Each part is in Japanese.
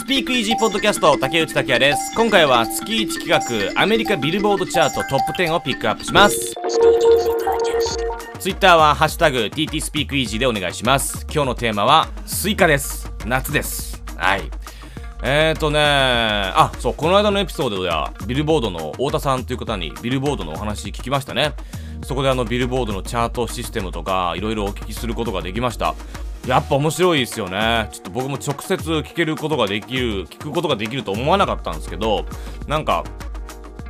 Speakeasy Podcast 竹内拓也です。今回は月1企画アメリカビルボードチャートトップ10をピックアップします。ツイッターはハッシュタグ TT スピークイージーでお願いします。今日のテーマはスイカです。夏です。はい。えーとねあそうこの間のエピソードではビルボードの太田さんという方にビルボードのお話聞きましたね。そこであのビルボードのチャートシステムとかいろいろお聞きすることができました。やっぱ面白いですよね。ちょっと僕も直接聞けることができる聞くことができると思わなかったんですけどなんか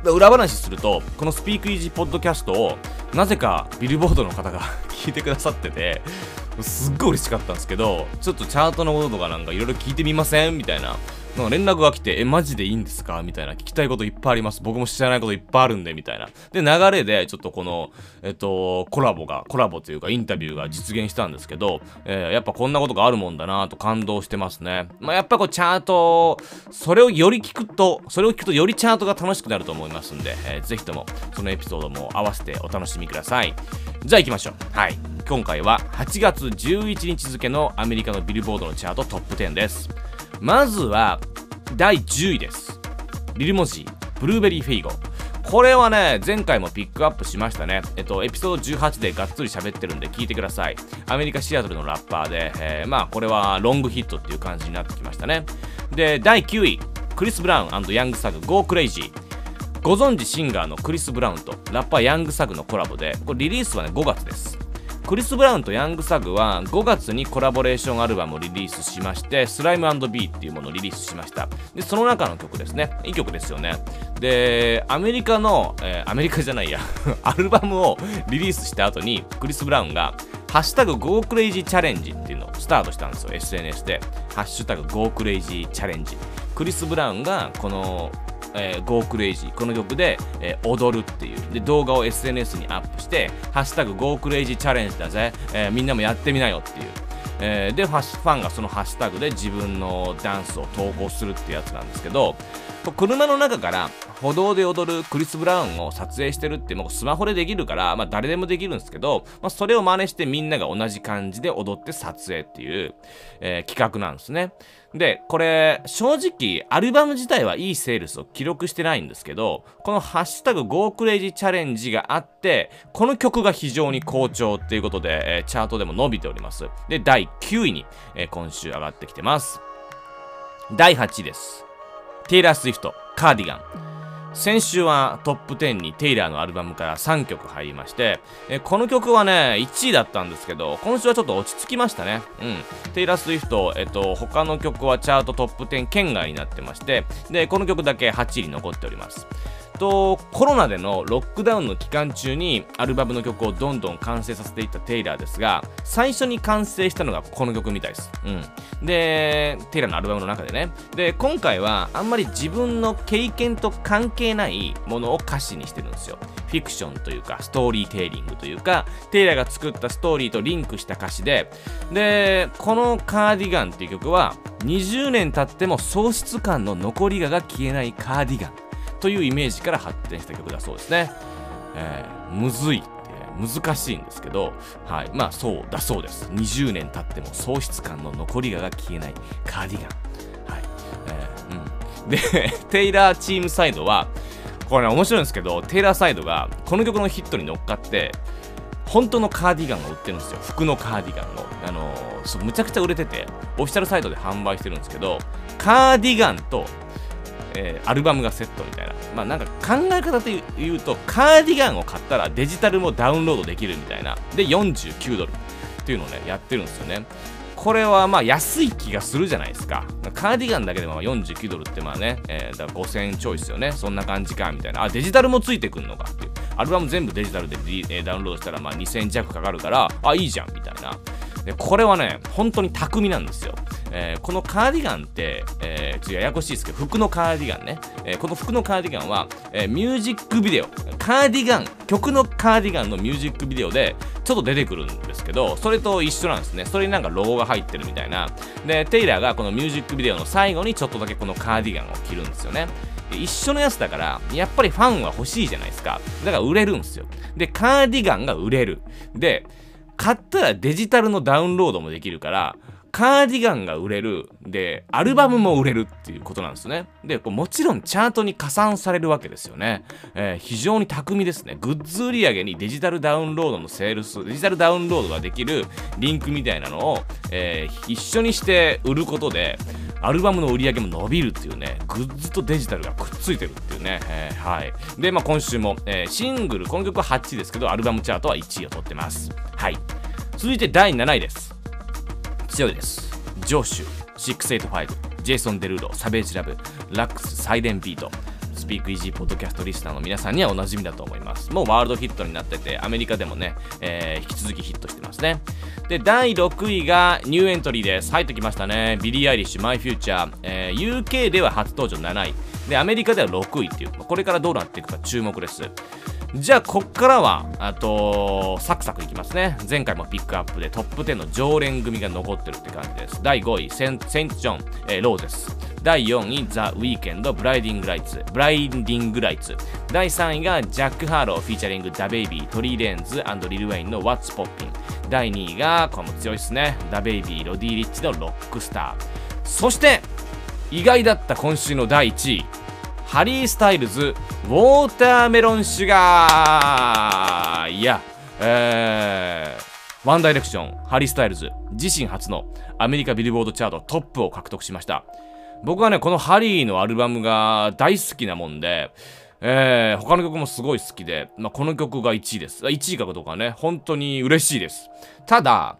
裏話するとこのスピークイージーポッドキャストをなぜかビルボードの方が 聞いてくださっててすっごい嬉しかったんですけどちょっとチャートのこととかなんかいろいろ聞いてみません？みたいななんか連絡が来て、え、マジでいいんですか？みたいな。聞きたいこといっぱいあります。僕も知らないこといっぱいあるんで、みたいな。で、流れで、ちょっとこの、えっと、コラボが、コラボというかインタビューが実現したんですけど、えー、やっぱこんなことがあるもんだなと感動してますね。まあ、やっぱこう、チャート、それをより聞くと、それを聞くとよりチャートが楽しくなると思いますんで、えー、ぜひとも、そのエピソードも合わせてお楽しみください。じゃあ行きましょう。はい。今回は8月11日付のアメリカのビルボードのチャートトップ10です。まずは、第10位です。Lil Mosey Blueberry Faygo。これはね前回もピックアップしましたね。えっとエピソード18でがっつり喋ってるんで聞いてください。アメリカシアトルのラッパーで、えー、まあこれはロングヒットっていう感じになってきましたね。で第9位クリス・ブラウンヤングサグ Go Crazy ご存知シンガーのクリス・ブラウンとラッパーヤングサグのコラボでこれリリースはね5月です。クリス・ブラウンとヤングサグは5月にコラボレーションアルバムをリリースしまして Slime & B っていうものをリリースしました。でその中の曲ですね。いい曲ですよね。でアメリカの、えー、アメリカじゃないや。アルバムをリリースした後にクリス・ブラウンがハッシュタグ Go Crazy Challenge っていうのをスタートしたんですよ。SNS で。ハッシュタグ Go Crazy Challenge クリス・ブラウンがこのえー、Go Crazy この曲で、えー、踊るっていう。で動画を SNS にアップして「ハッシュタグ Go Crazy チャレンジだぜ、えー、みんなもやってみなよ」っていう、えー、でファンがそのハッシュタグで自分のダンスを投稿するってやつなんですけど車の中から歩道で踊るクリス・ブラウンを撮影してるってもうスマホでできるから、まあ、誰でもできるんですけど、まあ、それを真似してみんなが同じ感じで踊って撮影っていう、えー、企画なんですね。で、これ、正直、アルバム自体はいいセールスを記録してないんですけど、このハッシュタグ Go Crazy チャレンジがあって、この曲が非常に好調っていうことで、えー、チャートでも伸びております。で、第9位に、えー、今週上がってきてます。第8位です。テイラー・スウィフト、カーディガン。先週はトップ10にテイラーのアルバムから3曲入りまして、えこの曲はね、1位だったんですけど、今週はちょっと落ち着きましたね。うん。テイラー・スウィフト、えっと、他の曲はチャートトップ10圏外になってまして、で、この曲だけ8位に残っております。とコロナでのロックダウンの期間中にアルバムの曲をどんどん完成させていったテイラーですが最初に完成したのがこの曲みたいです、うん、でテイラーのアルバムの中でね。で今回はあんまり自分の経験と関係ないものを歌詞にしてるんですよ。フィクションというかストーリーテイリングというかテイラーが作ったストーリーとリンクした歌詞で。でこのカーディガンっていう曲は20年経っても喪失感の残りがが消えないカーディガン。というイメージから発展した曲だそうですね。えー、むずいって難しいんですけど、はい、まあそうだそうです。20年経っても喪失感の残りがが消えないカーディガン。はい。えー、うん。で、テイラーチームサイドは、これね、面白いんですけど、テイラーサイドがこの曲のヒットに乗っかって、本当のカーディガンを売ってるんですよ。服のカーディガンを。あのー、むちゃくちゃ売れてて、オフィシャルサイトで販売してるんですけど、カーディガンとえー、アルバムがセットみたいな。まあなんか考え方で言うと、カーディガンを買ったらデジタルもダウンロードできるみたいな。で、49ドルっていうのをね、やってるんですよね。これはまあ安い気がするじゃないですか。カーディガンだけでも49ドルってまあね、えー、だから5000円ちょいですよね。そんな感じか、みたいな。あ、デジタルもついてくんのかっていう。アルバム全部デジタルで、えー、ダウンロードしたらまあ2000弱かかるから、あ、いいじゃん、みたいな。で、これはね、本当に巧みなんですよ。えー、このカーディガンって、えー、ちょっとややこしいですけど、服のカーディガンね。えー、この服のカーディガンは、えミュージックビデオ、カーディガン、曲のカーディガンのミュージックビデオで、ちょっと出てくるんですけど、それと一緒なんですね。それになんかロゴが入ってるみたいな。で、テイラーがこのミュージックビデオの最後にちょっとだけこのカーディガンを着るんですよね。一緒のやつだから、やっぱりファンは欲しいじゃないですか。だから売れるんですよ。で、カーディガンが売れる。で、買ったらデジタルのダウンロードもできるから、カーディガンが売れるでアルバムも売れるっていうことなんですねでもちろんチャートに加算されるわけですよね、えー、非常に巧みですねグッズ売り上げにデジタルダウンロードのセールスデジタルダウンロードができるリンクみたいなのを、えー、一緒にして売ることでアルバムの売り上げも伸びるっていうね、グッズとデジタルがくっついてるっていうね、えー、はい。で、まあ今週も、えー、シングル、この曲は8位ですけど、アルバムチャートは1位を取ってます。はい。続いて第7位です。強いです。ジョーシュ、685、ジェイソン・デルーロ、サベージ・ラブ、ラックス、サイデン・ビート、スピークイージーポッドキャストリスナーの皆さんにはおなじみだと思います。もうワールドヒットになってて、アメリカでもね、えー、引き続きヒットしてますね。で、第6位がニューエントリーです。入ってきましたね。ビリー・アイリッシュ、マイ・フューチャー、えー、UK では初登場7位。で、アメリカでは6位っていう、これからどうなっていくか注目です。じゃあ、こっからは、あと、サクサクいきますね。前回もピックアップでトップ10の常連組が残ってるって感じです。第5位、セイント・ジョン、えー、 Roses。第4位、ザ・ウィーケンド、 Blinding Lights。Blinding Lights。第3位が、ジャック・ハロー、 featuring、ダ・ベイビー、トリー・レーンズリル・ウェインの What's Poppin'。第2位が、これも強いですね。ダ・ベイビー、ロディ・リッチのロックスター。そして、意外だった今週の第1位。ハリー・スタイルズ、ウォーターメロンシュガーいや、えー、ワンダイレクション、ハリー・スタイルズ、自身初のアメリカビルボードチャートトップを獲得しました。僕はね、このハリーのアルバムが大好きなもんで、えー、他の曲もすごい好きで、まあ、この曲が1位です。1位かどうかね、本当に嬉しいです。ただ、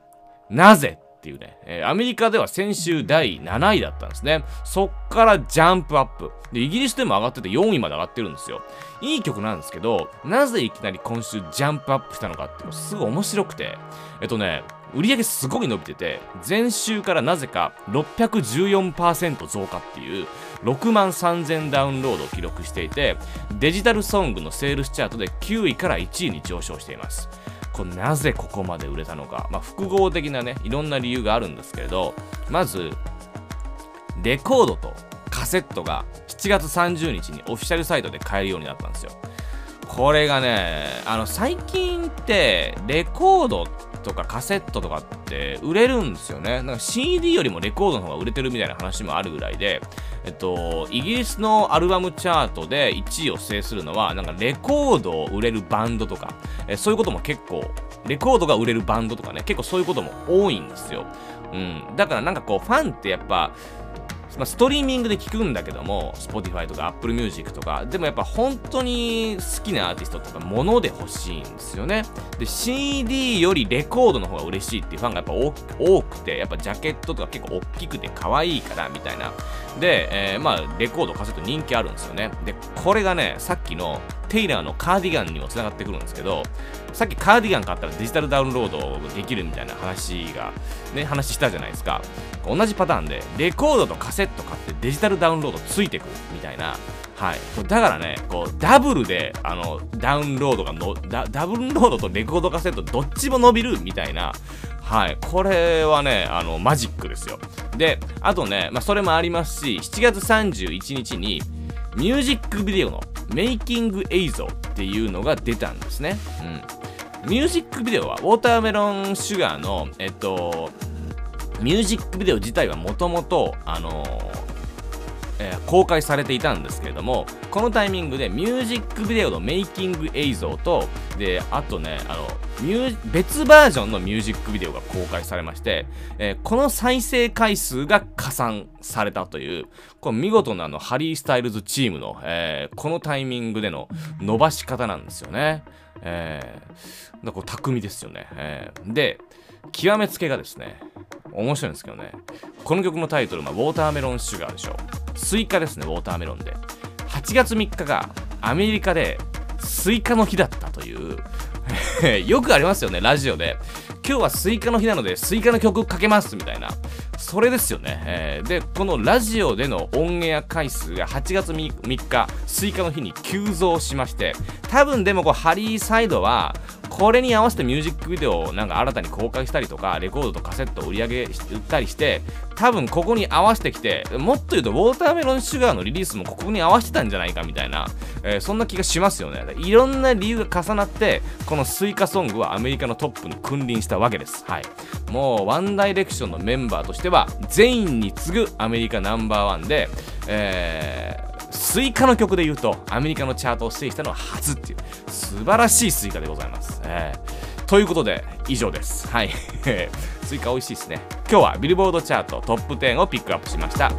なぜっていうね、えー、アメリカでは先週第7位だったんですね。そっからジャンプアップ。で、イギリスでも上がってて4位まで上がってるんですよ。いい曲なんですけど、なぜいきなり今週ジャンプアップしたのかっていうのすごい面白くて、えっとね、売り上げすごい伸びてて、前週からなぜか614%増加っていう6万3000ダウンロードを記録していて、デジタルソングのセールスチャートで9位から1位に上昇しています。これなぜここまで売れたのか、まあ、複合的なねいろんな理由があるんですけれどまずレコードとカセットが7月30日にオフィシャルサイトで買えるようになったんですよ。これがねあの最近ってレコードとかカセットとかって売れるんですよね。なんか CD よりもレコードの方が売れてるみたいな話もあるぐらいで、えっと、イギリスのアルバムチャートで1位を制するのは、なんかレコードを売れるバンドとか、えそういうことも結構、レコードが売れるバンドとかね、結構そういうことも多いんですよ。うん。だからなんかこう、ファンってやっぱ、まあ、ストリーミングで聴くんだけども、Spotify とか Apple Music とか、でもやっぱ本当に好きなアーティストとか物で欲しいんですよね。で、CD よりレコードの方が嬉しいっていうファンがやっぱ多くて、やっぱジャケットとか結構大きくて可愛いからみたいな。で、えー、まあ、レコード、カセット人気あるんですよね。で、これがね、さっきのテイラーのカーディガンにもつながってくるんですけど、さっきカーディガン買ったらデジタルダウンロードできるみたいな話が、ね、話したじゃないですか。同じパターンで、レコードとカセット買ってデジタルダウンロードついてくるみたいな。はい。だからね、こう、ダブルで、あの、ダウンロードがの、ダダブルロードとレコードカセットどっちも伸びるみたいな。はい。これはね、あの、マジックですよ。で、あとね、まあ、それもありますし、7月31日に、ミュージックビデオのメイキング映像っていうのが出たんですね。うん。ミュージックビデオはウォーターメロンシュガーの、えっと、ミュージックビデオ自体はもともと、あのえー、公開されていたんですけれども、このタイミングでミュージックビデオのメイキング映像と、で、あとね、あの、ミュ別バージョンのミュージックビデオが公開されまして、えー、この再生回数が加算されたという、この見事なあのハリー・スタイルズチームの、えー、このタイミングでの伸ばし方なんですよね。えー、だこう巧みですよね。えー、で、極めつけがですね、面白いんですけどね、この曲のタイトル、まあ、 Watermelon Sugar でしょ。スイカですね、 watermelon で。8月3日がアメリカでスイカの日だったという よくありますよね、ラジオで。今日はスイカの日なので、スイカの曲かけますみたいな。それですよね。えー、で、このラジオでのオンエア回数が8月 3, 日、スイカの日に急増しまして、多分でもこう、ハリーサイドは、これに合わせてミュージックビデオをなんか新たに公開したりとかレコードとカセットを売り上げ売ったりして多分ここに合わせてきてもっと言うと Watermelon Sugar のリリースもここに合わせてたんじゃないかみたいな、えー、そんな気がしますよね。いろんな理由が重なってこのスイカソングはアメリカのトップに君臨したわけです。はい。もうワンダイレクションのメンバーとしてはゼインに次ぐアメリカナンバーワンでえースイカの曲で言うとアメリカのチャートを制したのは初っていう素晴らしいスイカでございます。えー、ということで以上です。はい。スイカ美味しいですね。今日はビルボードチャートトップ10をピックアップしました。